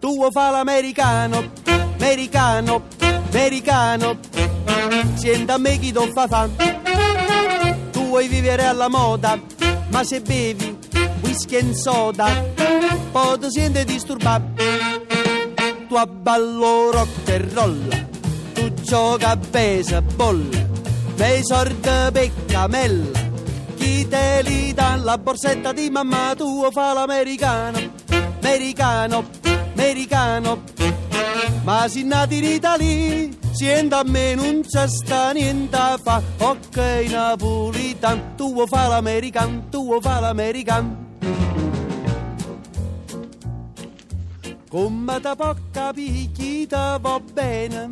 Tu vuoi fare l'americano, americano, americano. Senta a me chi ti fa fa. Tu vuoi vivere alla moda, ma se bevi whisky e soda, poi ti senti disturbato. Tu abballo rock and roll, tu gioca a baseball, nei sordi peccamella. Chi te li dà la borsetta di mamma tuo fa l'americano, americano, americano. Ma si nati in Italia, sienta a me non c'è sta niente fa. Ok napolitan, tu vuoi fa l'americano, tu vuoi fa l'americano. Come te può capire chi te va bene?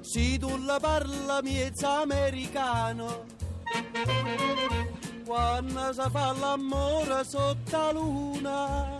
Se tu la parla miezza americano Quando si fa l'amore sotto la luna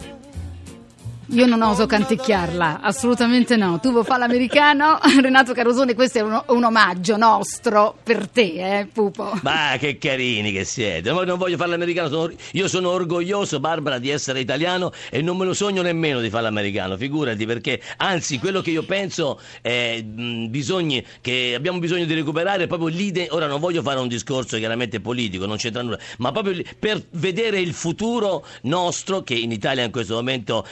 Io non oso canticchiarla, assolutamente no. Tu vuoi fare l'americano? Renato Carosone, questo è un, un omaggio nostro per te, eh, Pupo. Ma che carini che siete! Ma non voglio fare l'americano, sono- io sono orgoglioso, Barbara, di essere italiano e non me lo sogno nemmeno di fare l'americano, figurati, perché anzi quello che io penso è mh, bisogni, che abbiamo bisogno di recuperare proprio l'idea. Ora non voglio fare un discorso chiaramente politico, non c'entra nulla, ma proprio per vedere il futuro nostro, che in Italia in questo momento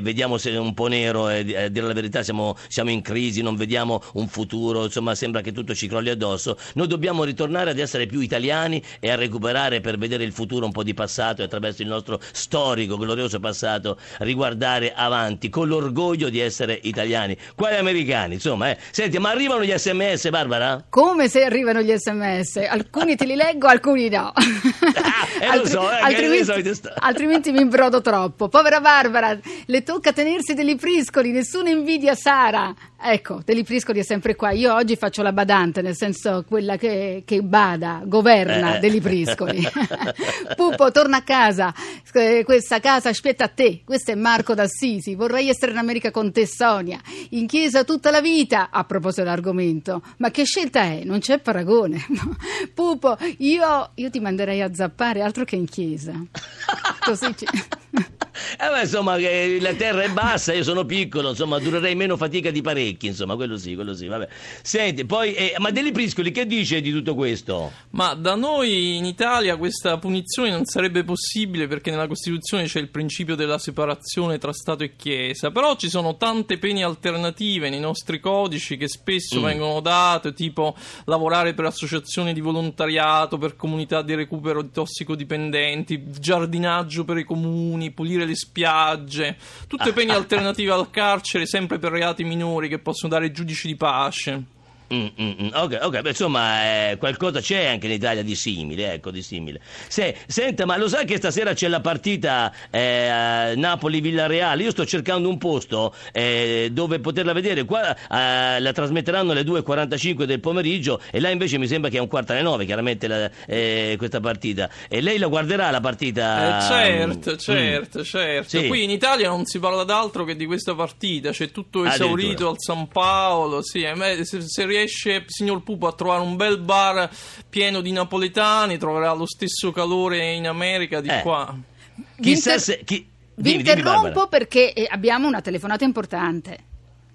eh, vediamo se è un po' nero e eh, a dire la verità siamo, siamo in crisi, non vediamo un futuro, insomma sembra che tutto ci crolli addosso. Noi dobbiamo ritornare ad essere più italiani e a recuperare per vedere il futuro un po' di passato e attraverso il nostro storico, glorioso passato riguardare avanti con l'orgoglio di essere italiani. Quali americani, insomma, eh. Senti, ma arrivano gli sms, Barbara? Come se arrivano gli sms? Alcuni te li leggo, alcuni no. eh, lo so, eh, altrimenti, altrimenti mi imbrodo troppo. Povera Barbara, le tocca tenersi degli priscoli, nessuna invidia Sara. Ecco, degli priscoli è sempre qua. Io oggi faccio la badante, nel senso quella che, che bada, governa Eh. degli priscoli. Pupo, torna a casa. Eh, Questa casa aspetta a te. Questo è Marco d'Assisi. Vorrei essere in America con te, Sonia. In chiesa tutta la vita. A proposito dell'argomento. Ma che scelta è? Non c'è paragone. Pupo, io, io ti manderei a zappare altro che in chiesa. Così ci... Eh beh, insomma, che la terra è bassa, io sono piccolo, insomma, durerei meno fatica di parecchi, insomma, quello sì, quello sì, vabbè. Senti, poi, eh, ma Deli Priscoli, che dice di tutto questo? Ma da noi in Italia questa punizione non sarebbe possibile perché nella Costituzione c'è il principio della separazione tra Stato e Chiesa, però ci sono tante pene alternative nei nostri codici che spesso Mm. vengono date, tipo lavorare per associazioni di volontariato, per comunità di recupero di tossicodipendenti, giardinaggio per i comuni, pulire le spiagge, tutte pene alternative al carcere sempre per reati minori che possono dare i giudici di pace. Mm, mm, mm, ok, ok, beh, insomma, eh, qualcosa c'è anche in Italia di simile, ecco, di simile. Se, senta, ma lo sai che stasera c'è la partita eh, Napoli-Villareale? Io sto cercando un posto eh, dove poterla vedere. Qua eh, la trasmetteranno alle 2.45 del pomeriggio e là invece mi sembra che è un quarto alle 9, chiaramente, la- eh, questa partita. E lei la guarderà la partita? Eh, certo, certo, certo. Sì. Qui in Italia non si parla d'altro che di questa partita, c'è tutto esaurito Addirittura. al San Paolo. Sì, se, se riesce, signor Pupo, a trovare un bel bar pieno di napoletani, troverà lo stesso calore in America di Eh. qua. Chissà se... Chi... Vi Dimmi, dimmi, interrompo Barbara. perché eh, abbiamo una telefonata importante.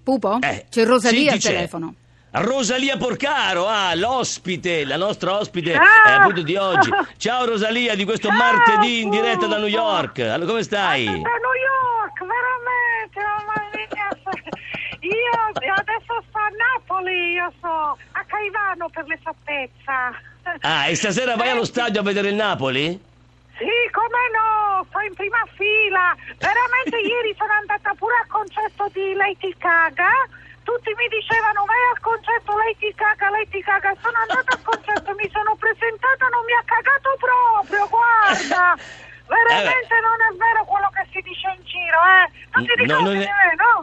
Pupo? Eh, C'è Rosalia sì, al telefono. Rosalia Porcaro, ah, l'ospite, la nostra ospite Ciao! eh, appunto di oggi. Ciao Rosalia, di questo Ciao, martedì in diretta da New. York. Allora, come stai? Da New York, veramente, mamma mia. Io adesso sto a Napoli, io sto a Caivano per l'esattezza. Ah, e stasera vai Eh, allo stadio a vedere il Napoli? Sì, come no, sto in prima fila. Veramente ieri sono andata pure al concerto di Lady Gaga. Tutti mi dicevano vai al concerto Lady Gaga, Lady Gaga. Sono andata al concerto, mi sono presentata, non mi ha cagato proprio, guarda. Veramente non è vero quello che si dice in giro, eh. Non ti No, ricordi non di me, no?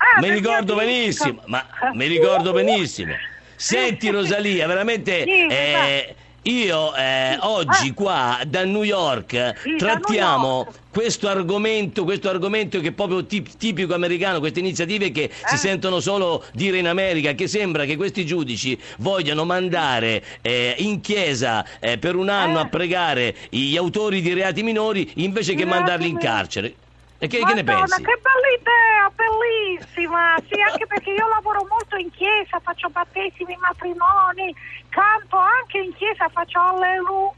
Ah, mi ricordo benissimo, ma mi ricordo benissimo. Senti Rosalia, veramente Sì, eh, io eh, oggi qua da New York Sì, trattiamo New York. questo argomento, questo argomento che è proprio tip- tipico americano, queste iniziative che si Eh? sentono solo dire in America, che sembra che questi giudici vogliano mandare eh, in chiesa eh, per un anno Eh? a pregare gli autori di reati minori invece che mandarli in carcere. E che, che ne Madonna, pensi? che bella idea, bellissima! Sì, anche perché io lavoro molto in chiesa, faccio battesimi, matrimoni, canto anche in chiesa, faccio alleluia.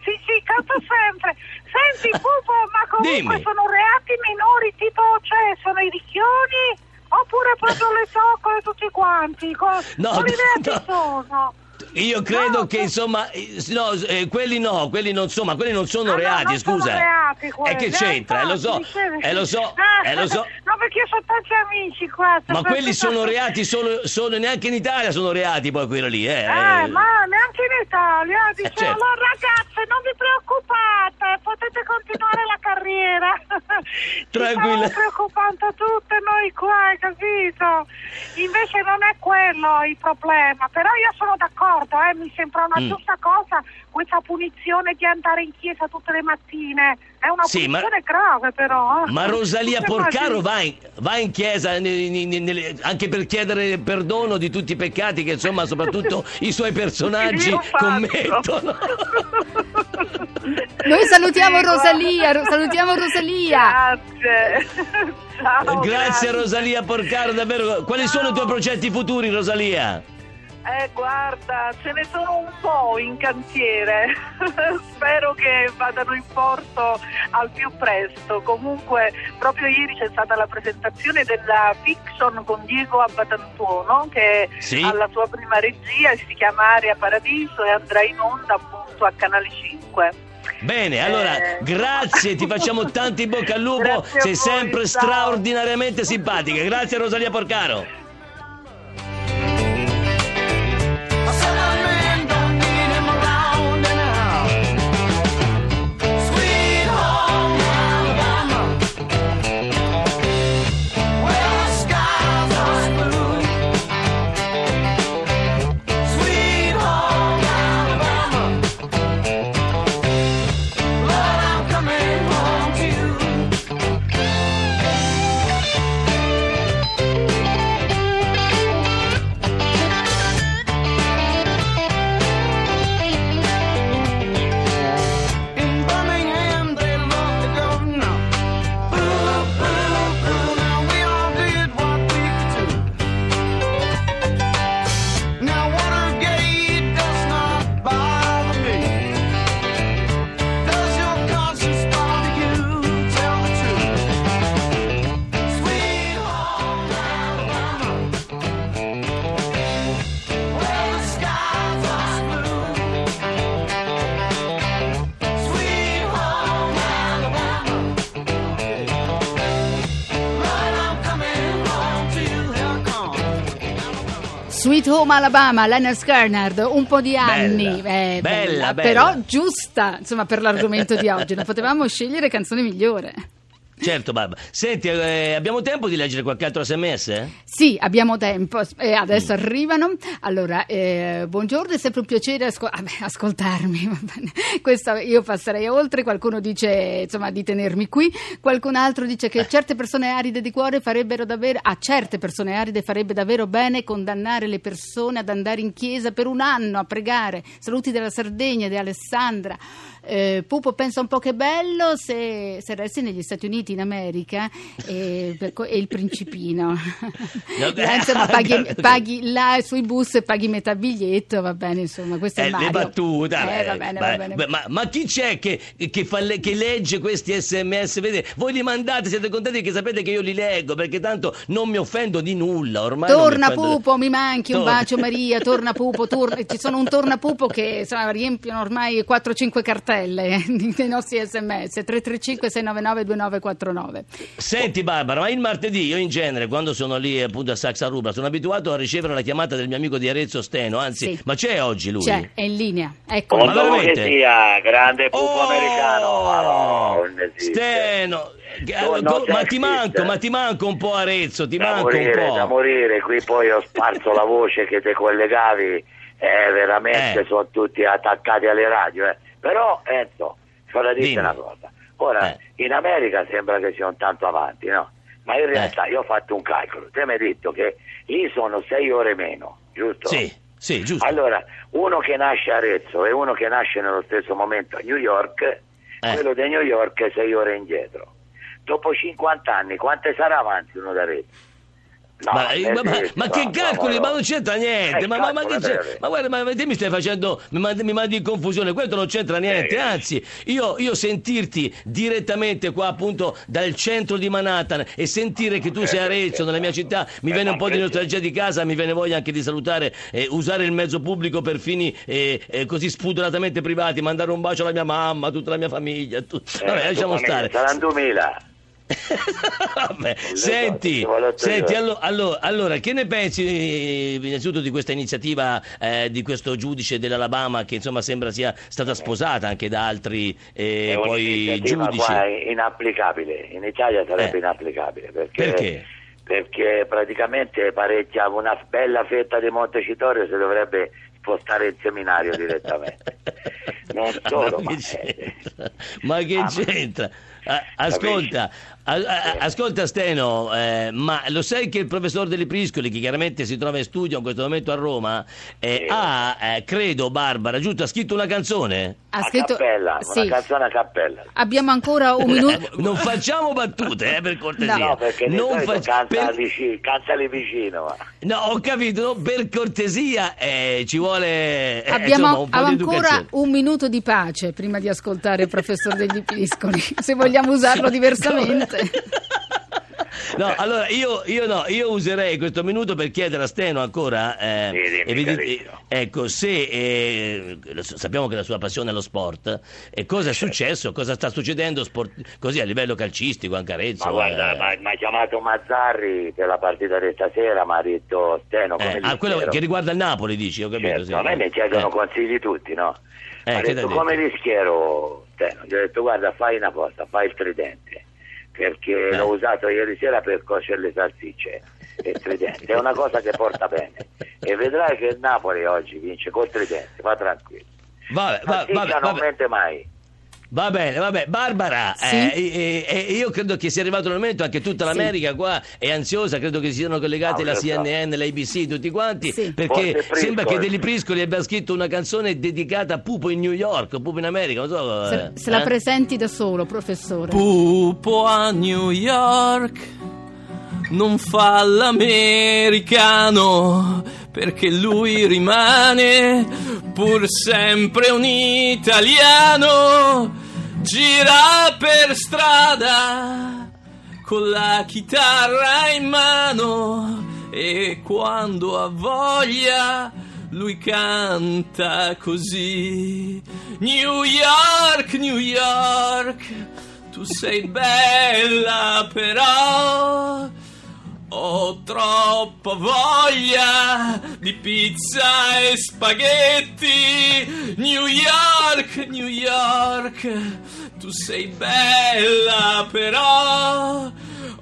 Sì, sì, canto sempre. Senti, Pupo, ma comunque Dimmi. sono reati minori, tipo, cioè, sono i ricchioni? Oppure proprio le zoccole tutti quanti? Co- No, no. sono? Io credo No, che no. insomma, eh, no, eh, quelli no, quelli non insomma, quelli non sono Ah, no, reati, non sono scusa. reati E quelli, che c'entra? Eh, lo so, eh, lo so, eh, lo so. No, perché io ho tanti amici qua. Ma quelli sono reati solo, solo neanche in Italia sono reati poi quelli lì, eh. Eh, ma neanche in Italia. Dice, Eh, certo. allora ragazze, non vi preoccupate, potete continuare la carriera. Tranquilla. Ci preoccupando tutte noi qua, hai capito? Invece non è quello il problema. Però io sono d'accordo, eh, mi sembra una Mm. giusta cosa questa punizione di andare in chiesa tutte le mattine. È una Sì, ma- punizione grave però. eh. Ma Rosalia Porcaro va in, va in chiesa ne- nelle- anche per chiedere perdono di tutti i peccati che insomma soprattutto i suoi personaggi commettono. Noi salutiamo Sì, guarda. Rosalia, ro- salutiamo Rosalia. Grazie. Ciao, Grazie Rosalia Porcaro, davvero. Quali sono i tuoi progetti futuri Rosalia? Eh, guarda, ce ne sono un po' in cantiere. Spero che vadano in porto al più presto. Comunque, proprio ieri c'è stata la presentazione della fiction con Diego Abbatantuono, che Sì. ha la sua prima regia, si chiama Area Paradiso e andrà in onda appunto a Canale 5. Bene, allora Eh. grazie, ti facciamo tanti bocca al lupo, Grazie sei sempre straordinariamente simpatica. Grazie Rosalia Porcaro. Sweet Home Alabama, Leonard Skernard, un po' di anni, Bella, eh, bella, bella. però giusta, insomma, per l'argomento di oggi, non potevamo scegliere canzone migliore. Certo, Barbara. Senti, eh, abbiamo tempo di leggere qualche altro sms? Sì, abbiamo tempo, e adesso Mm. arrivano. Allora, eh, buongiorno, è sempre un piacere asco- ah, ascoltarmi. Questo io passerei oltre, qualcuno dice insomma di tenermi qui, qualcun altro dice Eh. che certe persone aride di cuore farebbero davvero, a certe persone aride farebbe davvero bene condannare le persone ad andare in chiesa per un anno a pregare. Saluti dalla Sardegna, di Alessandra. Eh, Pupo pensa un po' che bello se, se resti negli Stati Uniti in America e, co- e il principino. Là, insomma, paghi, paghi là sui bus e paghi metà biglietto, va bene, insomma, questo è Eh, Mario. le battute, Eh, eh, va bene, va bene. ma, ma chi c'è che, che fa le- che legge questi sms? Vede, voi li mandate, siete contenti che sapete che io li leggo perché tanto non mi offendo di nulla. Ormai mi Torna offendo- Pupo, mi manchi, un Torna. bacio Maria, torna Pupo, torna- ci sono un torna Pupo che insomma, riempiono ormai 4-5 cartelle eh, dei nostri sms, 335 699 2949. Senti Barbara, ma il martedì io in genere quando sono lì appunto a Saxa Rubra sono abituato a ricevere la chiamata del mio amico di Arezzo Steno, anzi, Sì. ma c'è oggi lui? C'è, è in linea, ecco. Ma Con dove veramente? che sia, grande pupo Oh! americano, esiste. Steno, No, già ma ti manco, ma ti manco un po' Arezzo, ti da manco morire, un da po'. morire, qui poi ho sparso la voce che te collegavi, eh, veramente Eh. sono tutti attaccati alle radio, eh. Però Enzo, vorrei dirti Dimmi. una cosa, ora Eh. in America sembra che siano tanto avanti, no? Ma in realtà io ho fatto un calcolo, te mi hai detto che lì sono sei ore meno, giusto? Sì, sì, giusto. Allora, uno che nasce a Arezzo e uno che nasce nello stesso momento a New York Eh. quello di New York è 6 ore indietro. Dopo 50 anni, quante sarà avanti uno da Arezzo? No, ma, nel ma- ma- senso, ma che no, calcoli? no, Ma no. non c'entra niente. Eh, ma, ma- ma che c'è- ma guarda, ma te mi stai facendo. Mi mandi, mi mandi in confusione. Questo non c'entra niente. Eh. Anzi, io, io sentirti direttamente qua, appunto, dal centro di Manhattan e sentire che tu sei a Arezzo, nella mia città, mi Eh, viene un po' di nostalgia di casa, mi viene voglia anche di salutare, eh, usare il mezzo pubblico per fini eh, eh, così spudoratamente privati, mandare un bacio alla mia mamma, a tutta la mia famiglia. tu- Eh, Vabbè, lasciamo stare. Saranno 2000. Vabbè, so, senti, senti allo- allo- allora, che ne pensi eh, innanzitutto di questa iniziativa eh, di questo giudice dell'Alabama che insomma sembra sia stata sposata anche da altri eh, È poi giudici? qua inapplicabile. In Italia sarebbe Eh. inapplicabile perché, Perché? perché praticamente parecchia una bella fetta di Montecitorio si dovrebbe spostare in seminario direttamente. Non solo, ma ma, che c'entra? Ma c'entra? Ascolta, ascolta Steno, eh, ma lo sai che il professor Deli Priscoli, che chiaramente si trova in studio in questo momento a Roma, eh, Sì. ha, eh, credo, Barbara, giusto, ha scritto una canzone? Ha a scritto... cappella, Sì. una canzone a cappella. Abbiamo ancora un minuto... non facciamo battute, eh, per cortesia. No, perché non fac- canta, per- vicino, canta lì vicino. ma- No, ho capito, no, per cortesia eh, ci vuole eh, Abbiamo insomma, un ancora un minuto di pace prima di ascoltare il professor degli Piscoli, se vogliamo usarlo diversamente. No, allora io, io no, io userei questo minuto per chiedere a Steno ancora, eh, Sì, carissimo. ecco, se eh, sappiamo che la sua passione è lo sport, e cosa è successo, cosa sta succedendo sport- così a livello calcistico, anche a Arezzo? Ma guarda, eh. mi ha chiamato Mazzarri per la partita di stasera, mi ha detto Steno come Eh, ah, quello rischiero?" che riguarda il Napoli, dici, ho capito. Certo, sì. a me mi chiedono Eh. consigli tutti, no? Eh, ha che detto come rischiero Steno? Gli ho detto guarda fai una cosa, fai il tridente, perché Eh. l'ho usato ieri sera per cuocere le salsicce. Il tridente è una cosa che porta bene e vedrai che il Napoli oggi vince col tridente, va tranquillo. Vabbè, va- Salsiccia vabbè, non vabbè. mente mai. Va bene, vabbè, Barbara, Sì? eh, eh, eh, io credo che sia arrivato il momento, anche tutta Sì. l'America qua è ansiosa, credo che siano collegati Ah, la. CNN, l'ABC, tutti quanti, Sì. perché Forse sembra che Priscoli. Deli Priscoli abbia scritto una canzone dedicata a Pupo in New York, Pupo in America, non so... Se, eh, se la eh? presenti da solo, professore. Pupo a New York non fa l'americano perché lui rimane pur sempre un italiano. Gira per strada con la chitarra in mano e quando ha voglia lui canta così. New York, New York, tu sei bella però. Ho troppa voglia di pizza e spaghetti. New York, New York, tu sei bella però.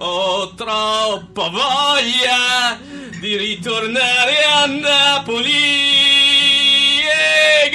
Ho troppa voglia di ritornare a Napoli. Napoli, eh,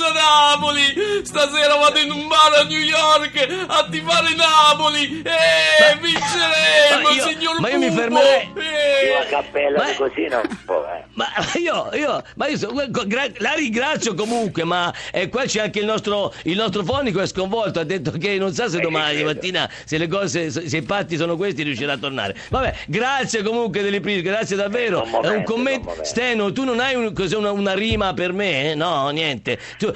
forza Napoli! Stasera vado in un bar a New York a tifare Napoli! Eh, vinceremo, ma io- signor ma io mi Pupo! fermerei- Eh. Io a cappella Ma- così non può, eh. Ma io, io, ma io so- gra- la ringrazio comunque, ma eh, qua c'è anche il nostro, il nostro fonico è sconvolto, ha detto che non sa se Eh, domani credo. mattina, se le cose, se i patti sono questi, riuscirà a tornare. Vabbè, grazie comunque delle prime, grazie davvero. Un È momento, un commento. un momento. Steno, tu non hai un- cos'è una, una rima per me? eh? No, niente. Tu,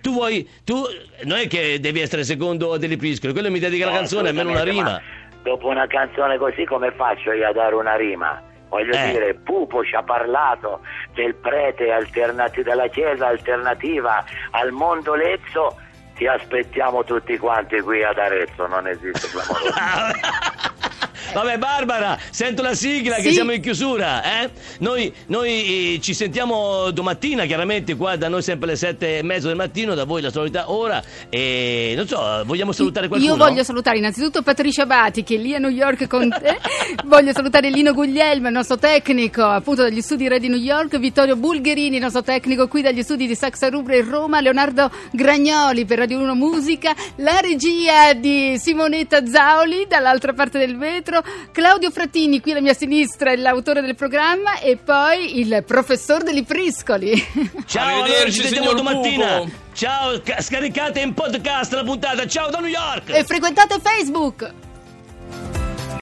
Tu vuoi, tu, non è che devi essere secondo a delle Priscoli, quello mi dedica la No, canzone, almeno una rima. ma Dopo una canzone così come faccio io a dare una rima? Voglio Eh. dire, Pupo ci ha parlato del prete alternati- della chiesa alternativa al mondo lezzo. Ti aspettiamo tutti quanti qui ad Arezzo, non esiste clamoroso. Vabbè Barbara, sento la sigla che Sì. siamo in chiusura, eh? Noi, noi, eh, ci sentiamo domattina, chiaramente qua da noi sempre alle sette e mezzo del mattino, da voi la solita ora e non so, vogliamo salutare qualcuno? Io voglio salutare innanzitutto Patricia Bati che è lì a New York con te. voglio salutare Lino Guglielmo, il nostro tecnico appunto dagli studi Re di New York, Vittorio Bulgherini, il nostro tecnico qui dagli studi di Saxa Rubra in Roma, Leonardo Gragnoli per Radio 1 Musica, la regia di Simonetta Zauli dall'altra parte del vetro Claudio Frattini, qui alla mia sinistra, è l'autore del programma, e poi il professor degli Priscoli. Ciao, allora, Arrivederci, ci vediamo signor domattina. Pupo. Ciao, ca- scaricate in podcast la puntata. Ciao da New York. e frequentate Facebook!